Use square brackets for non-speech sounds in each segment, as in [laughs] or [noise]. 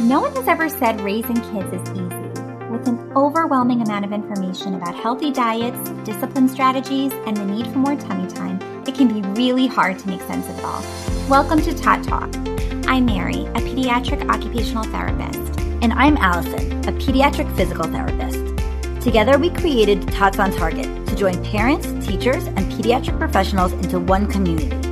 No one has ever said raising kids is easy. With an overwhelming amount of information about healthy diets, discipline strategies, and the need for more tummy time, it can be really hard to make sense of it all. Welcome to Tot Talk. I'm Mary, a pediatric occupational therapist. And I'm Allison, a pediatric physical therapist. Together, we created Tots on Target to join parents, teachers, and pediatric professionals into one community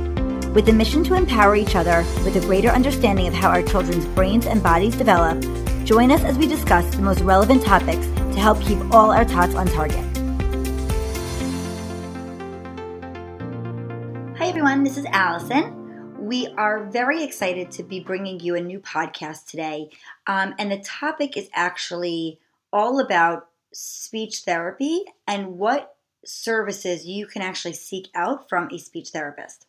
with the mission to empower each other with a greater understanding of how our children's brains and bodies develop, join us as we discuss the most relevant topics to help keep all our tots on target. Hi, everyone. This is Allison. We are very excited to be bringing you a new podcast today. Um, and the topic is actually all about speech therapy and what services you can actually seek out from a speech therapist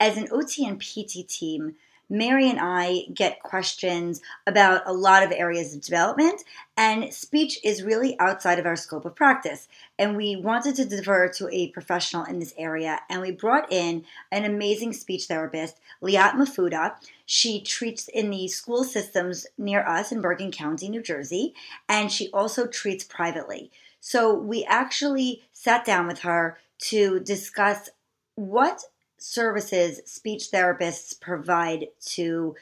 as an OT and PT team, Mary and I get questions about a lot of areas of development, and speech is really outside of our scope of practice. And we wanted to defer to a professional in this area, and we brought in an amazing speech therapist, Liat Mafuda. She treats in the school systems near us in Bergen County, New Jersey, and she also treats privately. So we actually sat down with her to discuss what services speech therapists provide to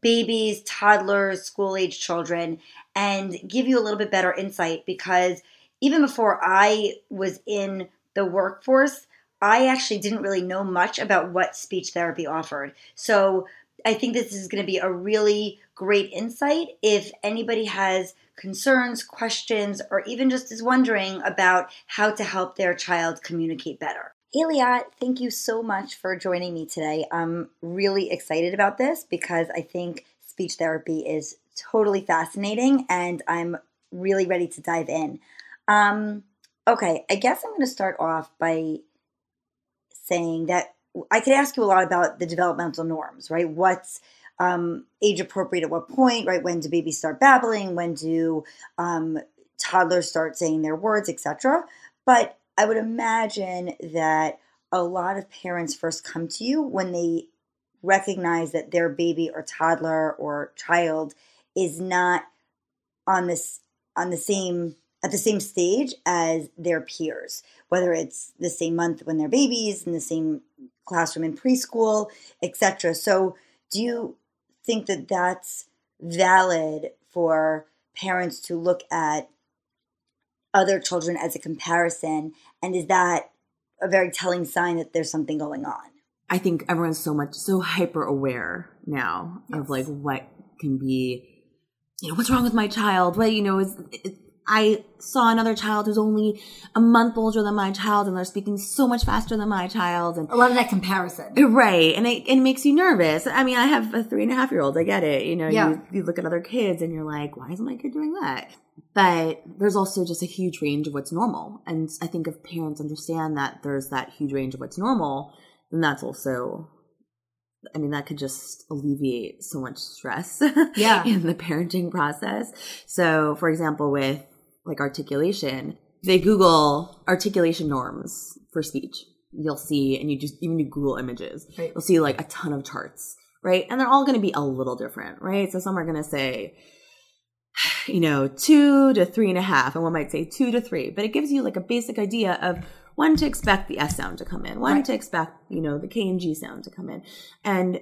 babies, toddlers, school age children, and give you a little bit better insight because even before I was in the workforce, I actually didn't really know much about what speech therapy offered. So I think this is going to be a really great insight if anybody has concerns, questions, or even just is wondering about how to help their child communicate better. Liat, thank you so much for joining me today. I'm really excited about this because I think speech therapy is totally fascinating and I'm really ready to dive in. Um, okay, I guess I'm going to start off by saying that I could ask you a lot about the developmental norms, right? What's um, age appropriate at what point, right? When do babies start babbling? When do um, toddlers start saying their words, etc. But I would imagine that a lot of parents first come to you when they recognize that their baby or toddler or child is not on this on the same at the same stage as their peers whether it's the same month when they're babies in the same classroom in preschool etc so do you think that that's valid for parents to look at other children as a comparison? And is that a very telling sign that there's something going on? I think everyone's so much so hyper aware now yes. of like what can be, you know, what's wrong with my child? What you know is. It, I saw another child who's only a month older than my child and they're speaking so much faster than my child and a lot of that comparison. Uh, right. And it, it makes you nervous. I mean, I have a three and a half year old. I get it. You know, yeah. you, you look at other kids and you're like, why isn't my kid doing that? But there's also just a huge range of what's normal. And I think if parents understand that there's that huge range of what's normal, then that's also I mean, that could just alleviate so much stress [laughs] yeah. in the parenting process. So, for example, with like articulation, they Google articulation norms for speech. You'll see, and you just even do Google images, right. you'll see like a ton of charts, right? And they're all going to be a little different, right? So some are going to say, you know, two to three and a half, and one might say two to three, but it gives you like a basic idea of when to expect the S sound to come in, when right. to expect, you know, the K and G sound to come in. And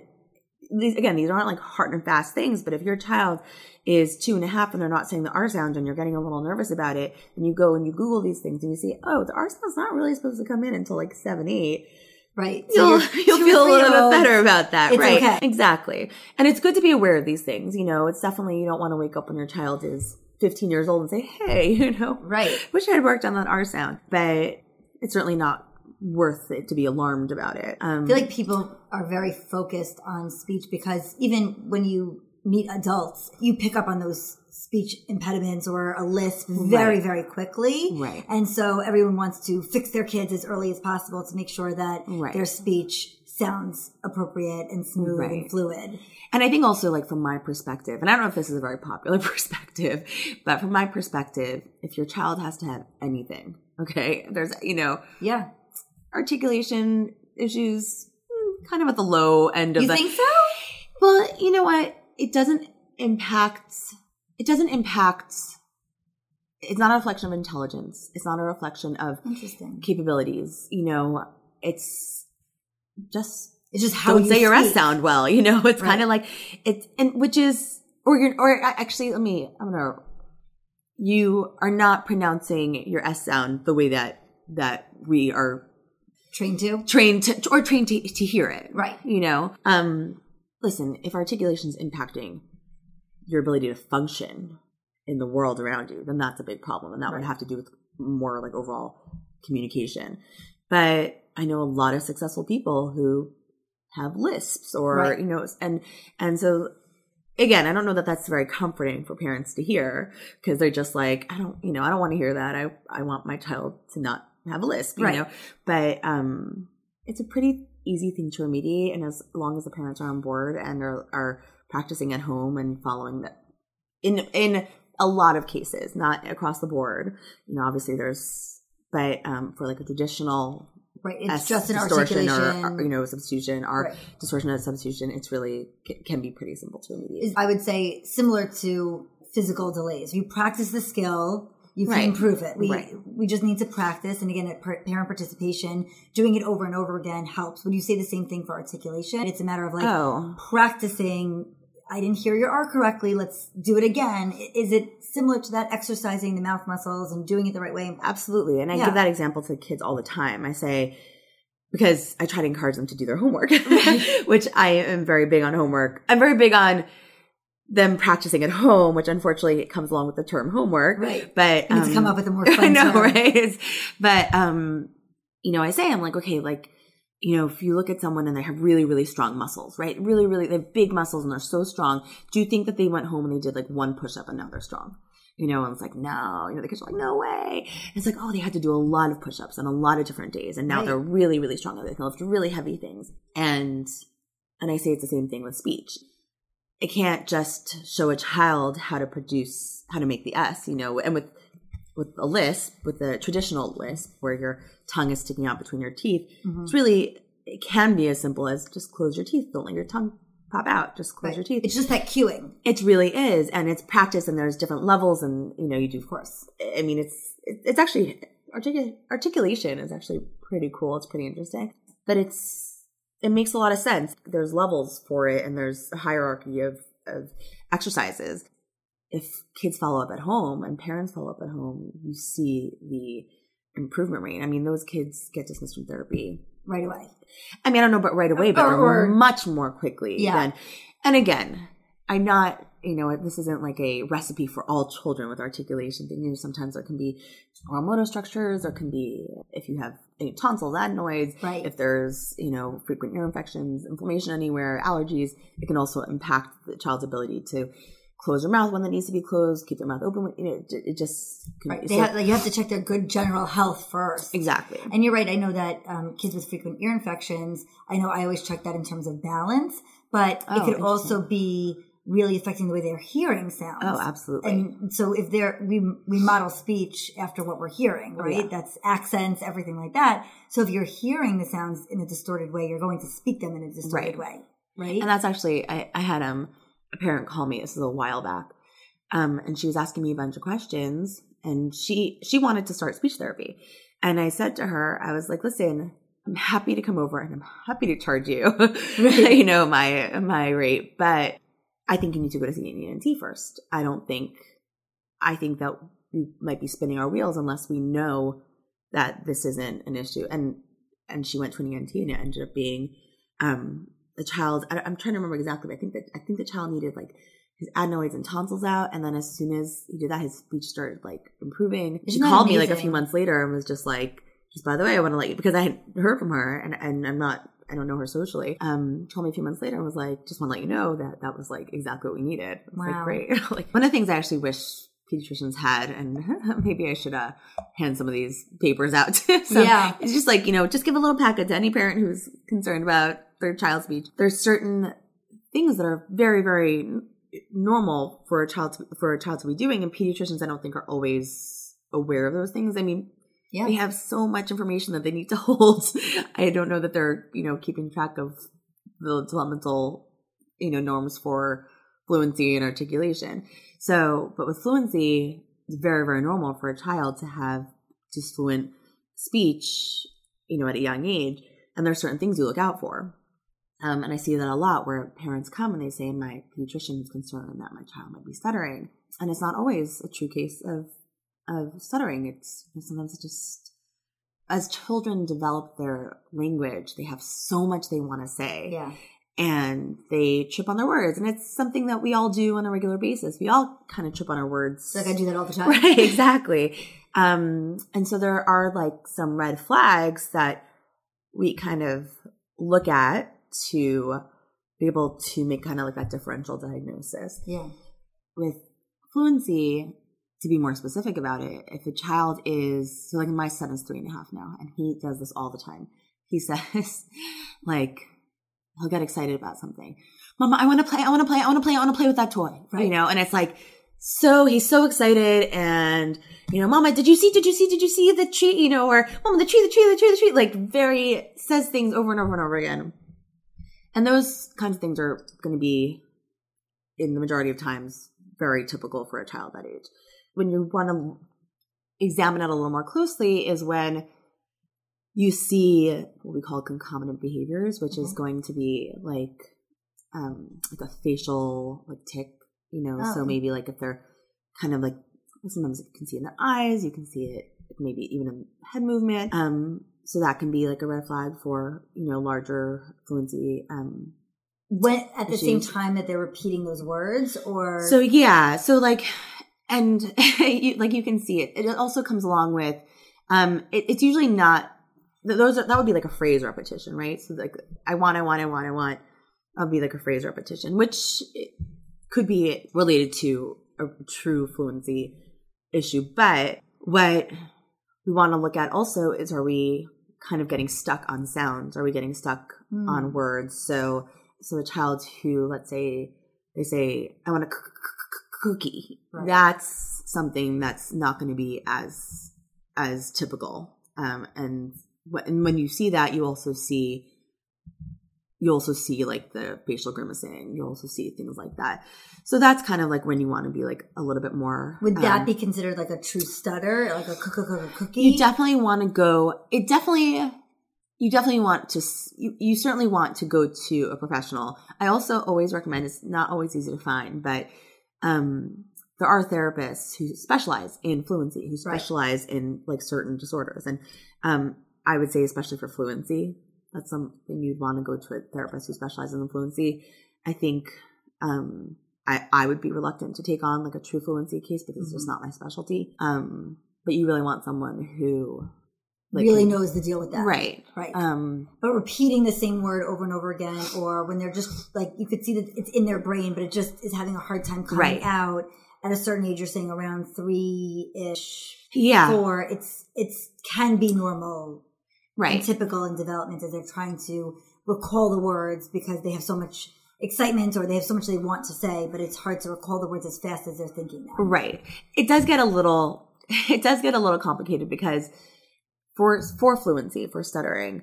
these, again, these aren't like hard and fast things, but if your child is two and a half and they're not saying the R sound and you're getting a little nervous about it, and you go and you Google these things and you see, oh, the R sound's not really supposed to come in until like seven, eight. Right. So you'll, you'll feel a little bit better about that. right. Okay. Exactly. And it's good to be aware of these things. You know, it's definitely, you don't want to wake up when your child is 15 years old and say, hey, [laughs] you know, right. Wish I had worked on that R sound. But it's certainly not worth it to be alarmed about it. Um, I feel like people are very focused on speech because even when you meet adults, you pick up on those speech impediments or a lisp very, right. very quickly. Right. And so everyone wants to fix their kids as early as possible to make sure that right. their speech sounds appropriate and smooth right. and fluid. And I think also like from my perspective, and I don't know if this is a very popular [laughs] perspective, but from my perspective, if your child has to have anything, okay, there's, you know, yeah, articulation issues, hmm, kind of at the low end of you the. think so? Well, you know what? It doesn't impact, it doesn't impact, it's not a reflection of intelligence. It's not a reflection of Interesting. capabilities. You know, it's just, It's just how don't you say your S sound well. You know, [laughs] it's Right. kind of like, it's, and which is, or you're, or actually, let me, I'm to, you are not pronouncing your S sound the way that, that we are Trained to. trained to, or trained to, to hear it. Right. You know, um, listen, if articulation is impacting your ability to function in the world around you, then that's a big problem. And that would have to do with more like overall communication. But I know a lot of successful people who have lisps or, Right. you know, and, and so again, I don't know that that's very comforting for parents to hear because they're just like, I don't, you know, I don't want to hear that. I, I want my child to not have a lisp, you Right. know, but, um, it's a pretty easy thing to remediate. And as long as the parents are on board and are, are practicing at home and following that in, in a lot of cases, not across the board, you know, obviously there's, but, um, for like a traditional Right. It's S just an distortion or, or, you know substitution or Right. distortion and substitution it's really ca- can be pretty simple to remediate I would say, similar to physical delays. You practice the skill, you can Right. improve it. We Right. we just need to practice, and again, at parent participation, doing it over and over again helps. Would you say the same thing for articulation? It's a matter of like oh practicing. I didn't hear your R correctly. Let's do it again. Is it similar to that exercising the mouth muscles and doing it the right way? absolutely and i Yeah. give that example to kids all the time i say because i try to encourage them to do their homework [laughs] [laughs] which i am very big on homework i'm very big on them practicing at home which unfortunately comes along with the term homework Right. but need to um, come up with a more [laughs] I fun know, term. right? It's, but um, you know, I say I'm like, okay, like, you know, if you look at someone and they have really, really strong muscles, right? Really, really, they have big muscles and they're so strong. Do you think that they went home and they did like one push up and now they're strong? You know, and it's like, no, you know, the kids are like, no way. And it's like, oh, they had to do a lot of push ups on a lot of different days. And now Right. they're really, really strong. and They can lift really heavy things. And, and I say it's the same thing with speech. It can't just show a child how to produce, how to make the S, you know, and with, with a lisp, with the traditional lisp, where your tongue is sticking out between your teeth, Mm-hmm. it's really, it can be as simple as just close your teeth. Don't let your tongue pop out. Just close Right. your teeth. It's just that cueing. It really is, and it's practice, and there's different levels, and you know, you do. Of course, I mean, it's it's actually articul- articulation is actually pretty cool. It's pretty interesting, but it's it makes a lot of sense. There's levels for it, and there's a hierarchy of of exercises. If kids follow up at home and parents follow up at home, you see the improvement rate. I mean, those kids get dismissed from therapy right away. I mean, I don't know about right away, but Or- or- much more quickly. Yeah. Than, and again, I'm not, you know, this isn't like a recipe for all children with articulation thing. You know, sometimes there can be oral motor structures, there can be, if you have any tonsils, adenoids, Right. if there's, you know, frequent ear infections, inflammation anywhere, allergies, it can also impact the child's ability to close their mouth when that needs to be closed, keep their mouth open. when- You know, it, it just, can, Right. so- They have, like, you have to check their good general health first. exactly. And you're right. I know that um, kids with frequent ear infections, I know I always check that in terms of balance, but Oh, it could also be really affecting the way their hearing sounds. Oh, absolutely. And so if they're, we, we model speech after what we're hearing, right? Oh, yeah. That's accents, everything like that. So if you're hearing the sounds in a distorted way, you're going to speak them in a distorted Right. way, right? And that's actually I, I had um a parent call me. This is a while back, um, and she was asking me a bunch of questions, and she she wanted to start speech therapy, and I said to her, I was like, listen. I'm happy to come over and I'm happy to charge you, [laughs] [laughs] you know, my my rate, but I think you need to go to see an ENT first. I don't think, I think that we might be spinning our wheels unless we know that this isn't an issue. And and she went to an ENT and it ended up being um the child. I, I'm trying to remember exactly. But I think that I think the child needed like his adenoids and tonsils out, and then as soon as he did that, his speech started like improving. she Isn't that called me like a few months later and was just like, just by the way, I want to let you because I had heard from her and and I'm not. I don't know her socially. Um, told me a few months later and was like, just want to let you know that that was like exactly what we needed. Wow. like, great. [laughs] like one of the things I actually wish pediatricians had, and [laughs] maybe I should uh, hand some of these papers out [laughs] to some. Yeah. It's just like, you know, just give a little packet to any parent who's concerned about their child's speech. There's certain things that are very, very normal for a child to, for a child to be doing, and pediatricians I don't think are always aware of those things. I mean, yeah. they have so much information that they need to [laughs] hold. I don't know that they're, you know, keeping track of the developmental, you know, norms for fluency and articulation. So, but with fluency, it's very, very normal for a child to have just fluent speech, you know, at a young age. And there's certain things you look out for. Um, and I see that a lot where parents come and they say, my pediatrician is concerned that my child might be stuttering. And it's not always a true case of, of stuttering. It's sometimes it's just as children develop their language, they have so much they want to say. Yeah. And they trip on their words. And it's something that we all do on a regular basis. We all kind of trip on our words. Like I do that all the [laughs] time. Right, exactly. Um, and so there are like some red flags that we kind of look at to be able to make kind of like that differential diagnosis. Yeah. With fluency, to be more specific about it, if a child is so like my son is three and a half now, and he does this all the time. He [laughs] says, like, he'll get excited about something. Mama, I want to play. I want to play. I want to play. I want to play with that toy. Right. You know, and it's like so he's so excited and you know mama did you see did you see did you see the tree you know or mama the tree the tree the tree the tree like very says things over and over and over again and those kinds of things are going to be in the majority of times very typical for a child that age when you want to examine it a little more closely is when you see what we call concomitant behaviors which mm-hmm. is going to be like um like a facial like tick you know, oh. so maybe like if they're kind of like sometimes you can see in the eyes, you can see it maybe even in head movement. Um, so that can be like a red flag for you know larger fluency. Um, when at the issues. same time that they're repeating those words, or so yeah, so like and [laughs] you, like you can see it. It also comes along with um, it, it's usually not those are, that would be like a phrase repetition, right? So like I want, I want, I want, I want. That would be like a phrase repetition, which could be related to a true fluency issue. But what we want to look at also is are we kind of getting stuck on sounds? Are we getting stuck mm. on words? So, so a child who, let's say, they say, I want a cookie. Right. That's something that's not going to be as, as typical. Um, and, and when you see that, you also see you also see like the facial grimacing. You also see things like that. So that's kind of like when you want to be like a little bit more. Would that um, be considered like a true stutter, like a cookie? You definitely want to go. It definitely. You definitely want to. You, you certainly want to go to a professional. I also always recommend. It's not always easy to find, but um, there are therapists who specialize in fluency, who specialize right. in like certain disorders, and um, I would say especially for fluency, that's something you'd want to go to a therapist who specializes in fluency. I think um, I, I would be reluctant to take on like a true fluency case because mm-hmm. it's just mm-hmm. not my specialty. Um, but you really want someone who like, really knows the deal with that. Right. Right. Um, but repeating the same word over and over again, or when they're just like, you could see that it's in their brain, but it just is having a hard time coming right. out at a certain age. You're saying around three ish. Yeah. Four. It's, it's can be normal right. and typical in development as they're trying to recall the words because they have so much excitement or they have so much they want to say, but it's hard to recall the words as fast as they're thinking them. Right. It does get a little [laughs] it does get a little complicated because for for fluency, for stuttering,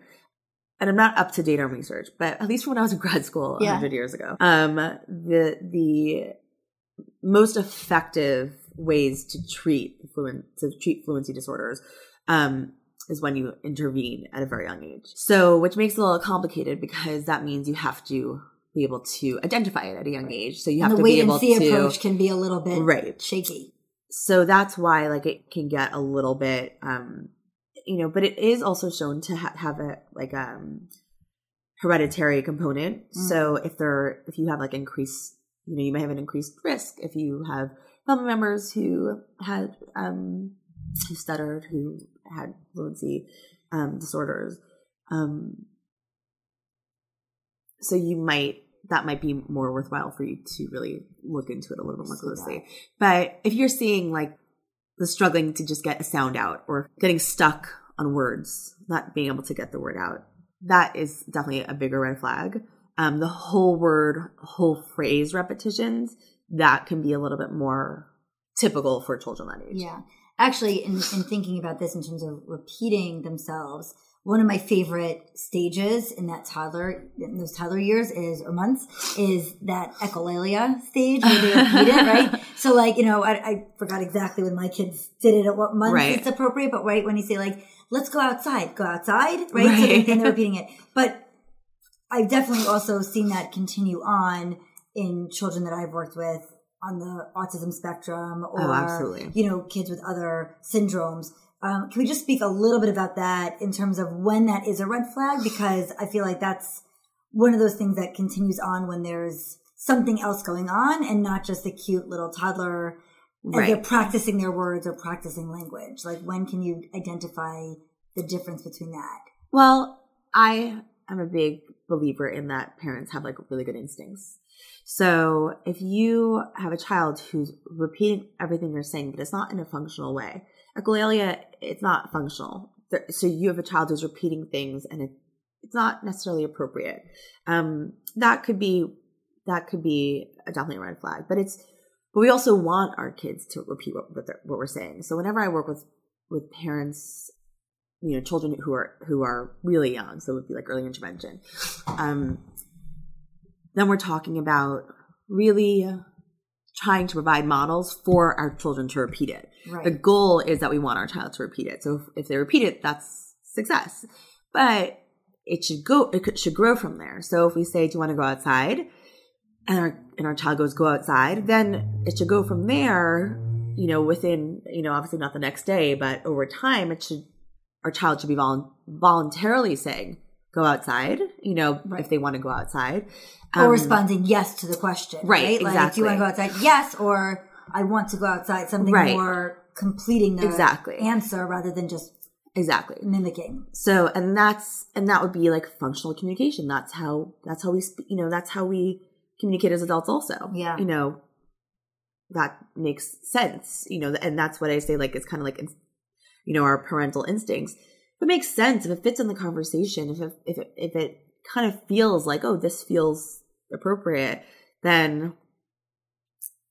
and I'm not up to date on research, but at least from when I was in [laughs] grad school yeah. 100 years ago, um, the the most effective ways to treat fluent to treat fluency disorders um, is when you intervene at a very young age. So, which makes it a little complicated because that means you have to be able to identify it at a young age. So you have and to be able to approach can be a little bit right shaky. So that's why like it can get a little bit um you know, but it is also shown to ha- have a like um hereditary component. Mm. So if there if you have like increased you know, you may have an increased risk if you have family members who had um who stuttered, who had fluency um, disorders. Um, so you might that might be more worthwhile for you to really look into it a little bit more closely. But if you're seeing like the struggling to just get a sound out or getting stuck on words, not being able to get the word out, that is definitely a bigger red flag. Um, the whole word, whole phrase repetitions, that can be a little bit more typical for children that age. Yeah actually in, in thinking about this in terms of repeating themselves one of my favorite stages in that toddler in those toddler years is or months is that echolalia stage where they [laughs] repeat it right? So like you know I, I, forgot exactly when my kids did it at what month right. it's appropriate but right when you say like let's go outside go outside right, right. so then they're [laughs] repeating it. But i've definitely also seen that continue on in children that i've worked with on the autism spectrum oh, or oh, you know kids with other syndromes um, can we just speak a little bit about that in terms of when that is a red flag? Because I feel like that's one of those things that continues on when there's something else going on and not just a cute little toddler right. they're practicing their words or practicing language. Like when can you identify the difference between that? Well, I am a big believer in that parents have like really good instincts. So if you have a child who's repeating everything you're saying, but it's not in a functional way, echolalia, it's not functional. So you have a child who's repeating things and it, it's not necessarily appropriate. Um, that could be, that could be a definitely a red flag, but it's, but we also want our kids to repeat what, what, what we're saying. So whenever I work with, with parents, you know, children who are, who are really young, so it would be like early intervention, um, then we're talking about really trying to provide models for our children to repeat it. Right. The goal is that we want our child to repeat it. So if, if they repeat it, that's success. But it should go, it could, should grow from there. So if we say, do you want to go outside? And our, and our child goes, go outside, then it should go from there, you know, within, you know, obviously not the next day, but over time, it should, our child should be volu- voluntarily saying, go outside, you know, right. if they want to go outside. Um, or responding yes to the question. Right. right? Exactly. Like, do you want to go outside? Yes. Or I want to go outside. Something right. more completing the exactly. answer rather than just exactly mimicking. So, and that's, and that would be like functional communication. That's how, that's how we, you know, that's how we communicate as adults also. Yeah. You know, that makes sense, you know, and that's what I say, like, it's kind of like, you know, our parental instincts. If it makes sense, if it fits in the conversation, if it, if it, if it kind of feels like, oh, this feels appropriate, then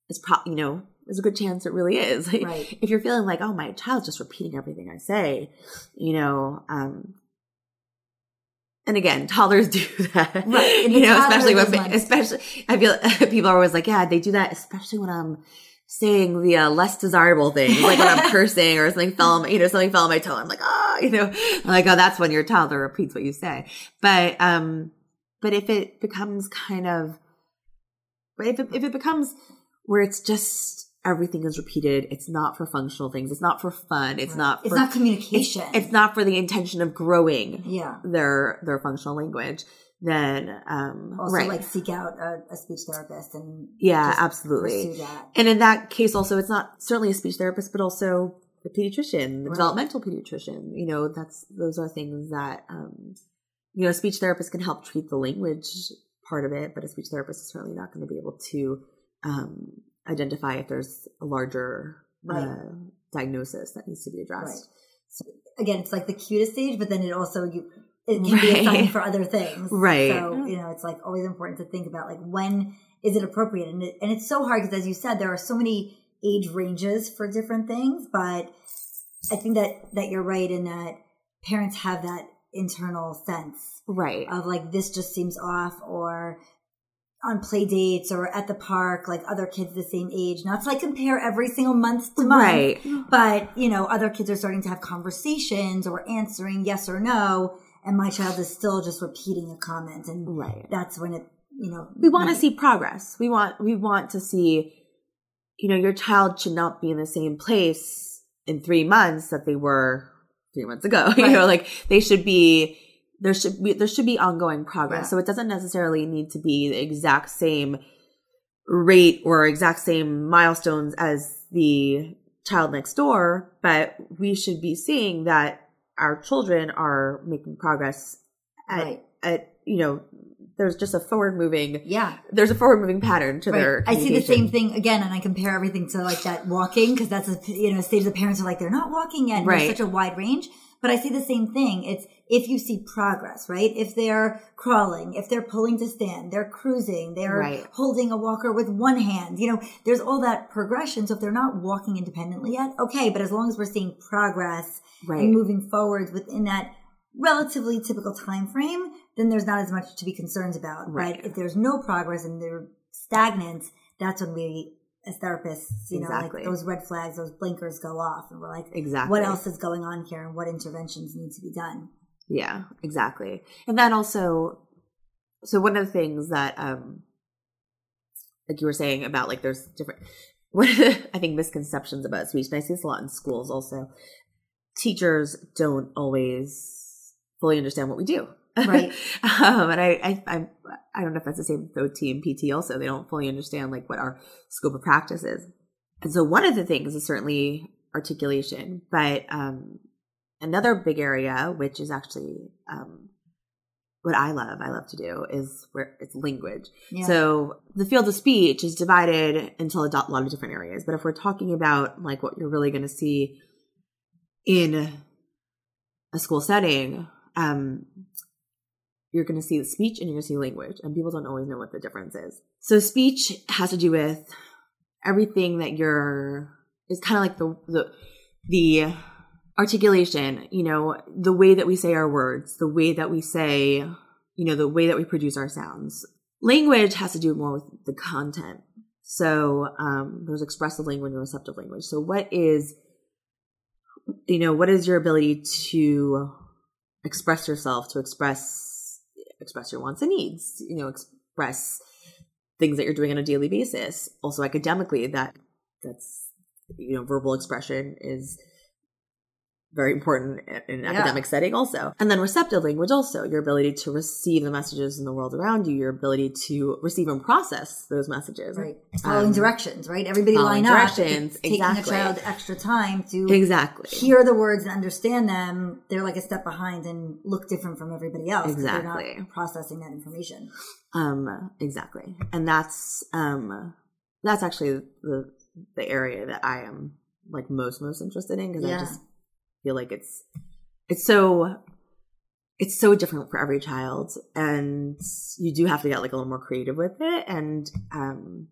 it's probably, you know, there's a good chance it really is. [laughs] Like, right. If you're feeling like, oh, my child's just repeating everything I say, you know, um, and again, toddlers [laughs] do that, right? you know, especially when, especially, I feel [laughs] people are always like, yeah, they do that, especially when I'm saying the uh, less desirable things, like when I'm cursing or something fell, on, you know, something fell on my toe. I'm like, ah, oh, you know, I'm like, oh, that's when your toddler repeats what you say. But, um, but if it becomes kind of, if it, if it becomes where it's just everything is repeated, it's not for functional things, it's not for fun, it's right. not for, it's not communication, it's, it's, not for the intention of growing, yeah, their their functional language. Then, um, also right. like seek out a, a speech therapist and yeah, absolutely. And in that case, also, it's not certainly a speech therapist, but also the pediatrician, the right. developmental pediatrician. You know, that's those are things that um, you know, a speech therapist can help treat the language part of it, but a speech therapist is certainly not going to be able to um, identify if there's a larger right. uh, diagnosis that needs to be addressed. Right. So, again, it's like the cutest stage, but then it also you it can right. be a sign for other things. Right. So you know, it's like always important to think about like when is it appropriate, and it, and it's so hard because as you said, there are so many age ranges for different things, but I think that that you're right in that parents have that internal sense right of like this just seems off or on play dates or at the park like other kids the same age not to like compare every single month to month right. but you know other kids are starting to have conversations or answering yes or no and my child is still just repeating a comment and right that's when it you know we want to see progress we want we want to see you know your child should not be in the same place in three months that they were three months ago. Right. [laughs] You know, like they should be there should be there should be ongoing progress. Yeah. So it doesn't necessarily need to be the exact same rate or exact same milestones as the child next door, but we should be seeing that our children are making progress at, right. at you know there's just a forward moving yeah there's a forward moving pattern to right. their i see the same thing again and i compare everything to like that walking because that's a you know stage the parents are like they're not walking yet and right. there's such a wide range but i see the same thing it's if you see progress right if they're crawling if they're pulling to stand they're cruising they're right. holding a walker with one hand you know there's all that progression so if they're not walking independently yet okay but as long as we're seeing progress and moving forward within that relatively typical time frame, then there's not as much to be concerned about. Right. But if there's no progress and they're stagnant, that's when we as therapists, you Exactly. know, like those red flags, those blinkers go off and we're like, Exactly. what else is going on here and what interventions need to be done? Yeah, exactly. And then also, so one of the things that, um, like you were saying about like there's different, one of the, I think misconceptions about speech, and I see this a lot in schools also. Teachers don't always fully understand what we do. Right. [laughs] um, and I, I, I, I don't know if that's the same with OT and PT also. They don't fully understand like what our scope of practice is. And so one of the things is certainly articulation, but, um, another big area, which is actually, um, what I love, I love to do is where it's language. Yeah. So the field of speech is divided into a lot of different areas. But if we're talking about like what you're really going to see in a school setting, um, you're going to see the speech and you're going to see language, and people don't always know what the difference is. So speech has to do with everything that you're is kind of like the the the articulation, you know, the way that we say our words, the way that we say, you know, the way that we produce our sounds. Language has to do more with the content. So um, there's expressive language and receptive language. So what is, you know, what is your ability to express yourself, to express express your wants and needs, you know, express things that you're doing on a daily basis. Also academically, that that's you know, verbal expression is very important in an Yeah. academic setting also. And then receptive language also, your ability to receive the messages in the world around you, your ability to receive and process those messages. Right. Following Um, directions, right? Everybody line up. directions, Taking exactly. a child extra time to Exactly. hear the words and understand them. They're like a step behind and look different from everybody else. Exactly. not processing that information. Um, exactly. And that's, um, that's actually the, the area that I am like most, most interested in because Yeah. I just feel like it's, it's so, it's so different for every child and you do have to get like a little more creative with it. And, um,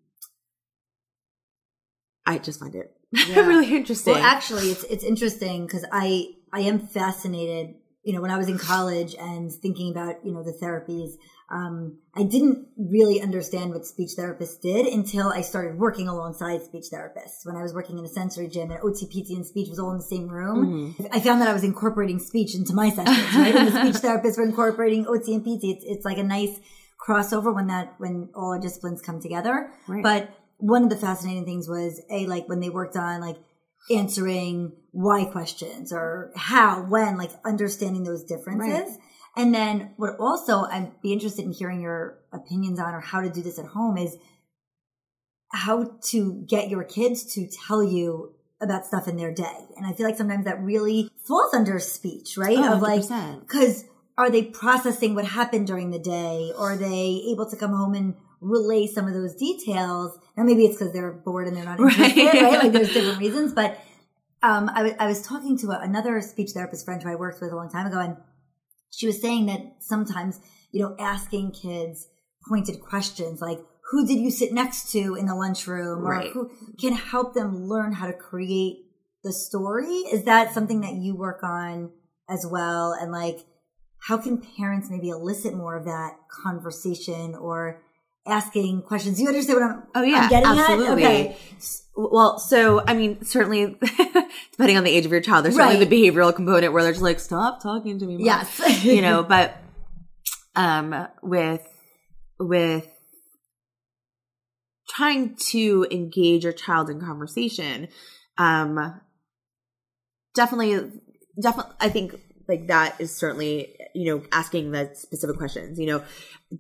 I just find it [laughs] Yeah. really interesting. Well, actually, it's it's interesting because I I am fascinated. You know, when I was in college and thinking about you know the therapies, um, I didn't really understand what speech therapists did until I started working alongside speech therapists. When I was working in a sensory gym and OT, PT, and speech was all in the same room, Mm-hmm. I found that I was incorporating speech into my sessions. Right, and the [laughs] speech therapists were incorporating OT and PT. It's it's like a nice crossover when that when all our disciplines come together. Right. But one of the fascinating things was a like when they worked on like answering why questions or how, when, like understanding those differences. Right. And then what also I'd be interested in hearing your opinions on or how to do this at home is how to get your kids to tell you about stuff in their day. And I feel like sometimes that really falls under speech, right? Oh, of like, 100%. because are they processing what happened during the day? Or are they able to come home and relay some of those details? Now, maybe it's because they're bored and they're not [laughs] interested, Right. right? Like there's different reasons. But um, I, w- I was talking to a, another speech therapist friend who I worked with a long time ago, and she was saying that sometimes, you know, asking kids pointed questions like, who did you sit next to in the lunchroom? Or Right. who can help them learn how to create the story. Is that something that you work on as well? And like, how can parents maybe elicit more of that conversation or asking questions? You understand what I'm, Oh yeah, I'm getting absolutely. at? Okay. Well, so I mean, certainly, [laughs] depending on the age of your child, there's certainly Right. the behavioral component where they're just like, "Stop talking to me." Mom." Yes. [laughs] you know. But um, with with trying to engage your child in conversation, um, definitely, definitely, I think like that is certainly you know asking the specific questions. You know,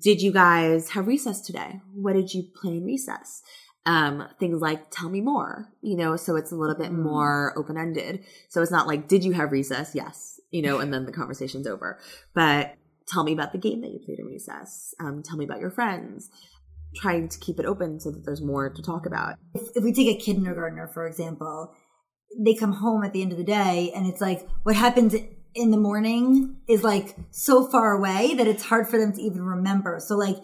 did you guys have recess today? What did you play in recess? Um, things like tell me more, you know, so it's a little bit Mm. more open ended. So it's not like, did you have recess? Yes, you know, and then the conversation's over. But tell me about the game that you played in recess. Um, tell me about your friends. Trying to keep it open so that there's more to talk about. if, if we take a kindergartner, for example, they come home at the end of the day and it's like what happens in the morning is like so far away that it's hard for them to even remember. So like,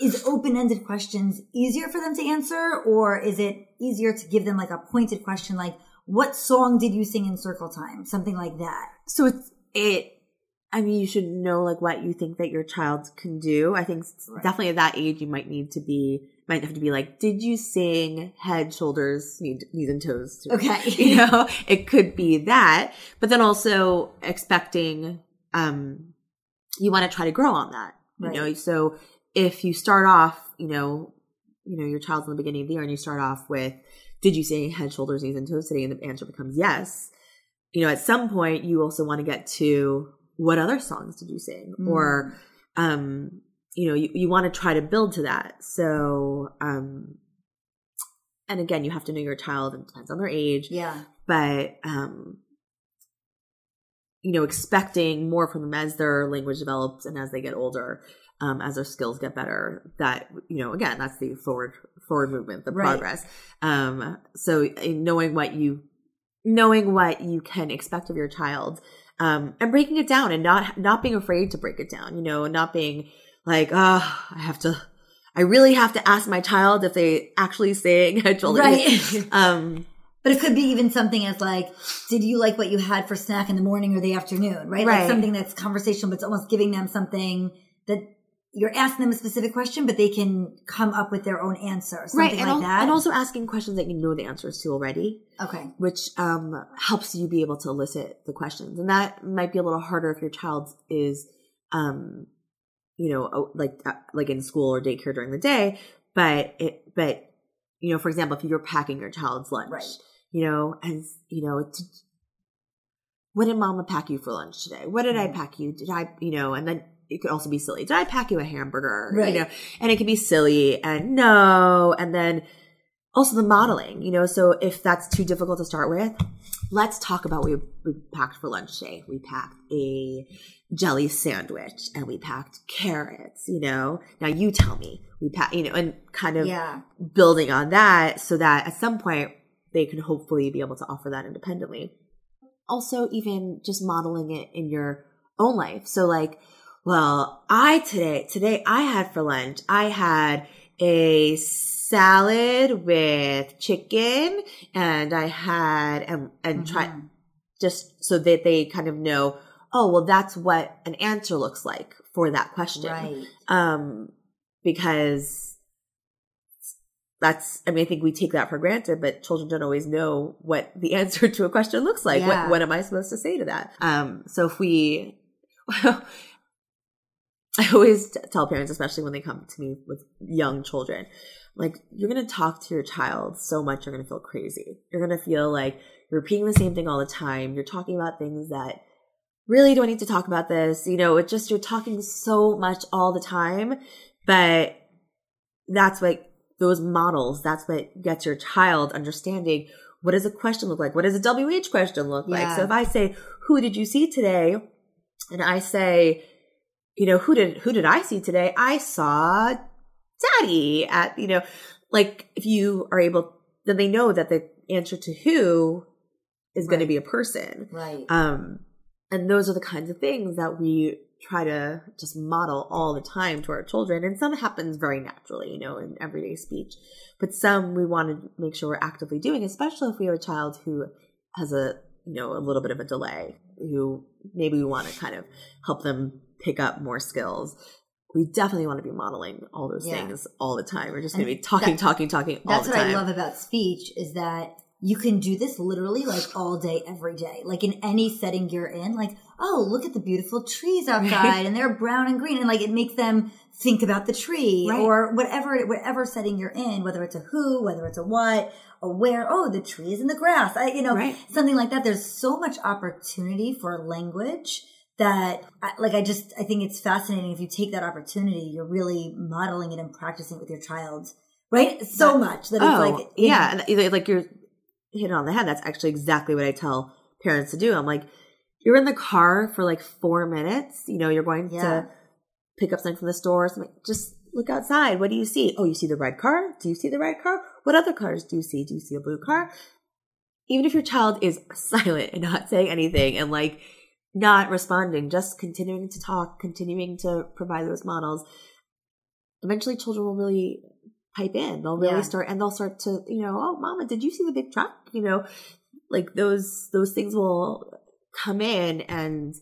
is open-ended questions easier for them to answer or is it easier to give them like a pointed question like, what song did you sing in circle time? Something like that. So it's, it, I mean, you should know like what you think that your child can do. I think right. definitely at that age, you might need to be, might have to be like, did you sing head, shoulders, knees, knees and toes? Okay. [laughs] You know, it could be that, but then also expecting, um, you want to try to grow on that, you right. know? So if you start off, you know, you know, your child's in the beginning of the year and you start off with, did you say head, shoulders, knees and toes today? And the answer becomes yes. You know, at some point you also want to get to what other songs did you sing? Mm. Or, um, you know, you, you want to try to build to that. So, um, and again, you have to know your child and depends on their age. Yeah. But, um, you know, expecting more from them as their language develops and as they get older, um, as their skills get better. That you know, again, that's the forward forward movement, the right. progress. Um, so knowing what you knowing what you can expect of your child um, and breaking it down and not not being afraid to break it down. You know, not being like, oh, I have to. I really have to ask my child if they actually sing [laughs] head shoulders. Right. [laughs] um, but it could be even something as like, did you like what you had for snack in the morning or the afternoon? Right. right. Like something that's conversational, but it's almost giving them something that you're asking them a specific question, but they can come up with their own answer. Something right, and like al- that. And also asking questions that you know the answers to already. Okay. Which um, helps you be able to elicit the questions. And that might be a little harder if your child is, um, you know, like uh, like in school or daycare during the day. But it, but you know, for example, if you're packing your child's lunch, right. you know, and you know, to, what did Mama pack you for lunch today? What did mm-hmm. I pack you? Did I, you know, and then it could also be silly. Did I pack you a hamburger? Right. You know, and it could be silly and no, and then also the modeling, you know, so if that's too difficult to start with, let's talk about what we, packed for lunch today. We packed a jelly sandwich and we packed carrots, you know. Now you tell me. We pack, you know, and kind of yeah. building on that so that at some point they can hopefully be able to offer that independently. Also, even just modeling it in your own life. So like, well, I today, today I had for lunch, I had a salad with chicken and I had, and, and mm-hmm. try just so that they kind of know, oh, well, that's what an answer looks like for that question. Right. Um, because that's, I mean, I think we take that for granted, but children don't always know what the [laughs] answer to a question looks like. Yeah. What, what am I supposed to say to that? Um, so if we, [laughs] [laughs] I always tell parents, especially when they come to me with young children, like you're going to talk to your child so much you're going to feel crazy. You're going to feel like you're repeating the same thing all the time. You're talking about things that really do I need to talk about this? You know, it's just you're talking so much all the time, but that's what those models, that's what gets your child understanding what does a question look like? What does a WH question look like? Yeah. So if I say, who did you see today? And I say, you know, who did who did I see today? I saw daddy at, you know, like if you are able then they know that the answer to who is right. going to be a person. Right. Um and those are the kinds of things that we try to just model all the time to our children. And some happens very naturally, you know, in everyday speech. But some we want to make sure we're actively doing, especially if we have a child who has a, you know, a little bit of a delay, who maybe we want to kind of help them pick up more skills. We definitely want to be modeling all those yeah. things all the time. We're just going to be talking, that, talking, talking all the time. That's what I love about speech is that you can do this literally like all day, every day. Like in any setting you're in, like, oh, look at the beautiful trees outside and they're brown and green. And like it makes them think about the tree right. or whatever, whatever setting you're in, whether it's a who, whether it's a what, or where, oh, the tree is in the grass. I, you know, right. something like that. There's so much opportunity for language that like I just I think it's fascinating if you take that opportunity, you're really modeling it and practicing it with your child, right? So that, much that oh, it's like oh, yeah, know. like you're hitting on the head. That's actually exactly what I tell parents to do. I'm like, you're in the car for like four minutes. You know, you're going yeah. to pick up something from the store. Something. Just look outside. What do you see? Oh, you see the red car. Do you see the red car? What other cars do you see? Do you see a blue car? Even if your child is [laughs] silent and not saying anything and like not responding, just continuing to talk, continuing to provide those models, eventually children will really pipe in. They'll really yeah. start and they'll start to, you know, oh mama, did you see the big truck? You know, like those those things will come in and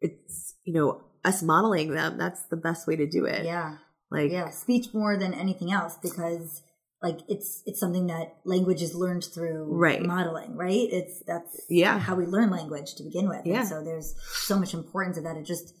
it's you know us modeling them. That's the best way to do it. Yeah. Like yeah, speech more than anything else because like it's it's something that language is learned through Right. modeling, right? It's that's Yeah. how we learn language to begin with. Yeah. And so there's so much importance of that. It just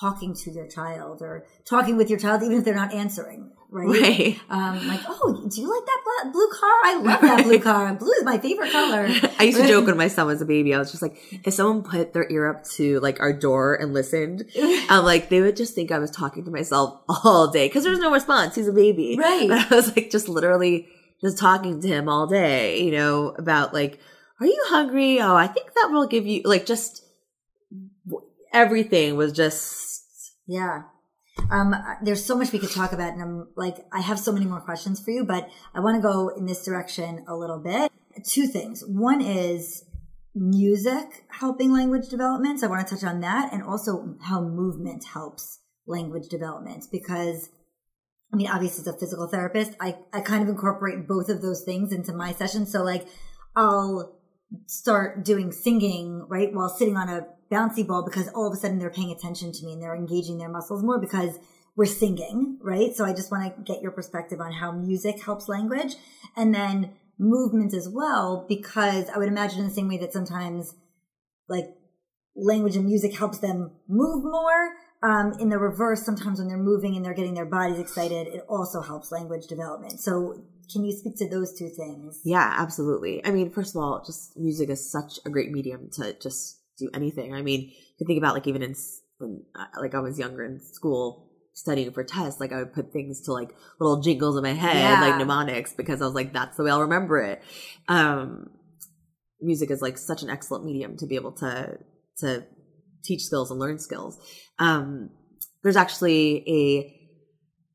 talking to your child or talking with your child even if they're not answering, right? Right. Um, like, oh, do you like that blue car? I love that blue car. Blue is my favorite color. [laughs] I used to joke when my son was a baby. I was just like, if someone put their ear up to like our door and listened, [laughs] I'm like, they would just think I was talking to myself all day because there's no response. He's a baby, Right. But [laughs] I was like, just literally just talking to him all day, you know, about like, are you hungry? Oh, I think that will give you like just everything was just Yeah. Um, there's so much we could talk about, and I'm like, I have so many more questions for you, but I want to go in this direction a little bit. Two things. One is music helping language development. So I want to touch on that, and also how movement helps language development because. I mean, obviously, as a physical therapist, I, I kind of incorporate both of those things into my sessions. So, like, I'll start doing singing, right, while sitting on a bouncy ball because all of a sudden they're paying attention to me and they're engaging their muscles more because we're singing, right? So I just want to get your perspective on how music helps language and then movement as well, because I would imagine in the same way that sometimes like language and music helps them move more. Um, in the reverse, sometimes when they're moving and they're getting their bodies excited, it also helps language development. So can you speak to those two things? Yeah, absolutely. I mean, first of all, just music is such a great medium to just do anything. I mean, you think about like even in when uh, like I was younger in school studying for tests, like I would put things to like little jingles in my head, Yeah. like mnemonics, because I was like, that's the way I'll remember it. Um, music is like such an excellent medium to be able to to teach skills and learn skills. Um, there's actually a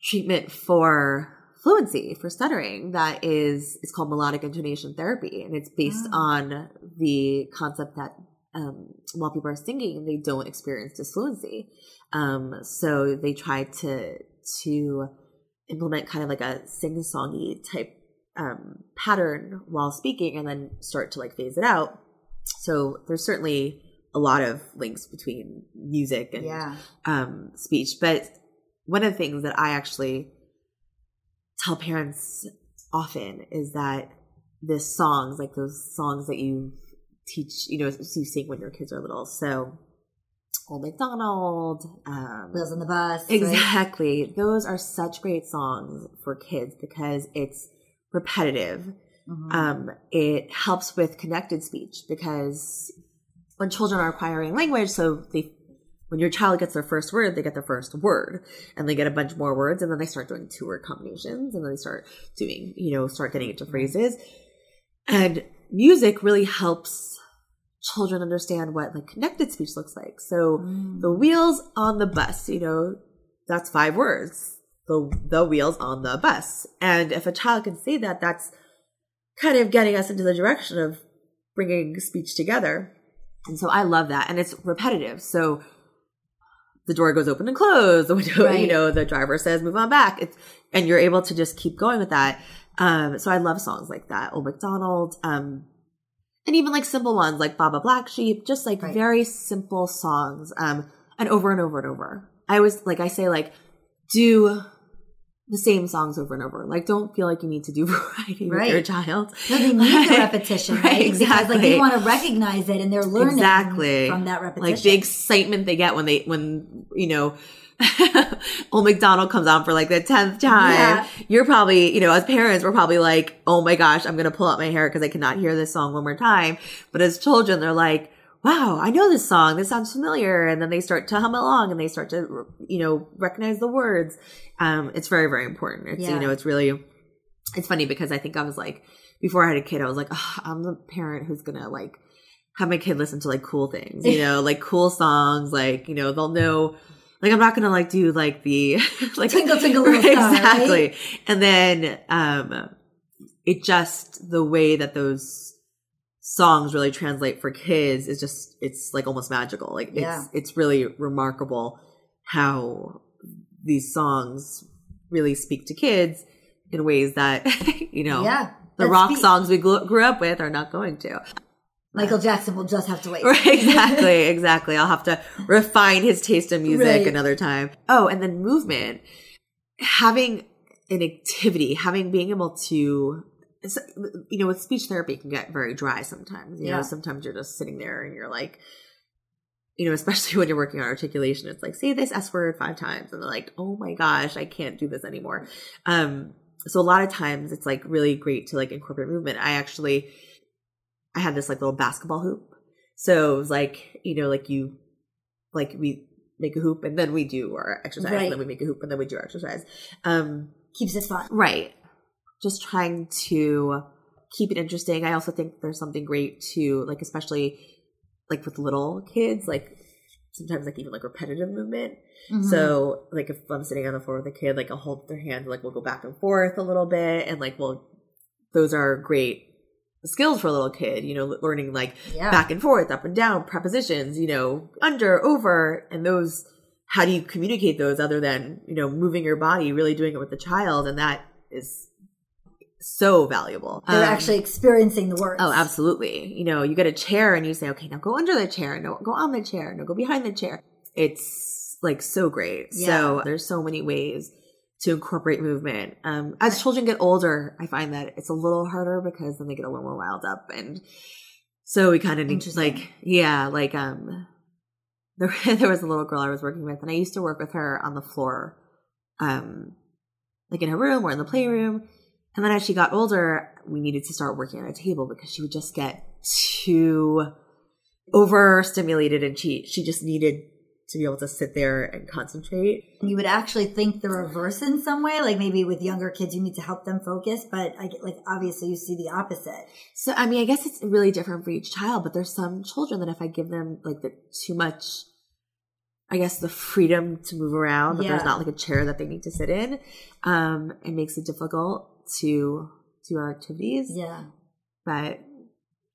treatment for fluency for stuttering that is it's called melodic intonation therapy and it's based Ah. on the concept that um, while people are singing they don't experience disfluency um, so they try to to implement kind of like a sing-songy type um, pattern while speaking and then start to like phase it out so there's certainly a lot of links between music and Yeah. um, speech. But one of the things that I actually tell parents often is that the songs, like those songs that you teach, you know, you sing when your kids are little. So, Old MacDonald, um, Wheels on the bus. right? Exactly. Those are such great songs for kids because it's repetitive. Mhm. Um, it helps with connected speech because when children are acquiring language, so they when your child gets their first word, they get their first word and they get a bunch more words and then they start doing two word combinations and then they start doing, you know, start getting into phrases. And music really helps children understand what like connected speech looks like. So Mm. the wheels on the bus, you know, that's five words. The the wheels on the bus. And if a child can say that, that's kind of getting us into the direction of bringing speech together. And so I love that. And it's repetitive. So the door goes open and closed. The window, [laughs] you know, the driver says, move on back. It's, and you're able to just keep going with that. Um, so I love songs like that. Old MacDonald, um, and even like simple ones like Baba Black Sheep, just like Right. very simple songs, um, and over and over and over. I was like, I say like, do the same songs over and over. Like, don't feel like you need to do [laughs] variety with Right. your child. No, they need the [laughs] repetition, right? Because like they want to recognize it and they're learning Exactly. from that repetition. like the excitement they get when they when you know [laughs] old MacDonald comes on for like the tenth time. Yeah. You're probably you know as parents we're probably like oh my gosh I'm gonna pull out my hair because I cannot hear this song one more time. But as children they're like wow I know this song this sounds familiar and then they start to hum along and they start to you know recognize the words. Um, it's very very important. It's Yeah. you know it's really it's funny because I think I was like before I had a kid I was like oh, I'm the parent who's gonna like have my kid listen to like cool things, you [laughs] know, like cool songs, like, you know, they'll know like I'm not gonna like do like the [laughs] like little [laughs] star, right? exactly. And then um it just the way that those songs really translate for kids is just it's like almost magical. Like Yeah. it's it's really remarkable how these songs really speak to kids in ways that [laughs] you know yeah. the rock speak- songs we grew up with are not going to. Michael Jackson will just have to wait. [laughs] Right, exactly, exactly. I'll have to refine his taste in music Right. another time. Oh, and then movement. Having an activity, having being able to, you know, with speech therapy can get very dry sometimes. You Yeah. know, sometimes you're just sitting there and you're like, you know, especially [laughs] when you're working on articulation, it's like, say this S word five times. And they're like, oh my gosh, I can't do this anymore. Um, so a lot of times it's like really great to like incorporate movement. I actually, I had this like little basketball hoop. So it was like, you know, like you, like we make a hoop and then we do our exercise Right. and then we make a hoop and then we do our exercise. Um, Keeps it fun. Right. Just trying to keep it interesting. I also think there's something great to like, especially like with little kids, like sometimes like even like repetitive movement. Mhm. So like if I'm sitting on the floor with a kid, like I'll hold their hand, like we'll go back and forth a little bit, and like well, those are great skills for a little kid. You know, learning like yeah. back and forth, up and down, prepositions, you know, under, over, and those, how do you communicate those other than, you know, moving your body, really doing it with the child? And that is so valuable. They're Um, actually experiencing the words. Oh, absolutely. You know, you get a chair and you say, okay, now go under the chair. No, go on the chair. No, go behind the chair. It's like so great. So there's so many ways to incorporate movement. Um, as children get older, I find that it's a little harder because then they get a little more riled up. And so we kind of need Interesting. like, yeah, like, um, [laughs] there, there was a little girl I was working with and I used to work with her on the floor, um, like in her room or in the playroom. And then as she got older, we needed to start working on a table because she would just get too overstimulated and she she just needed to be able to sit there and concentrate. you would actually think the reverse in some way, like maybe with younger kids, you need to help them focus, but I get like obviously you see the opposite. So I mean, I guess it's really different for each child, but there's some children that if I give them like the too much I guess the freedom to move around, but there's not like a chair that they need to sit in. Um, it makes it difficult to do our activities. Yeah. But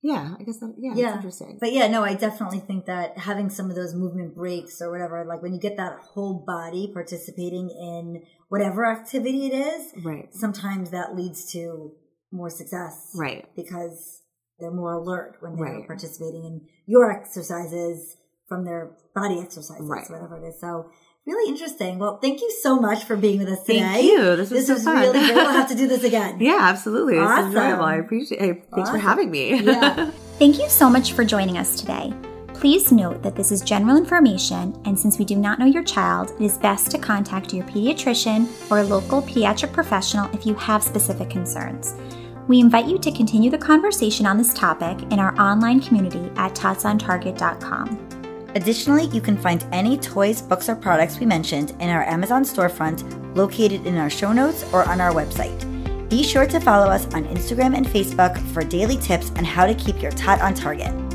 yeah, I guess that yeah, Yeah. interesting. But yeah, no, I definitely think that having some of those movement breaks or whatever, like when you get that whole body participating in whatever activity it is, right. sometimes that leads to more success. Right. Because they're more alert when they're Right. participating in your exercises from their body exercises, Right. whatever it is. So really interesting. Well, thank you so much for being with us today. Thank you. This was This so was fun. really great. We'll have to do this [laughs] again. Yeah, absolutely. It's Awesome. enjoyable. I appreciate it. Thanks for having me. Yeah. [laughs] Thank you so much for joining us today. Please note that this is general information, and since we do not know your child, it is best to contact your pediatrician or local pediatric professional if you have specific concerns. We invite you to continue the conversation on this topic in our online community at totsontarget.com. Additionally, you can find any toys, books, or products we mentioned in our Amazon storefront located in our show notes or on our website. Be sure to follow us on Instagram and Facebook for daily tips on how to keep your tot on target.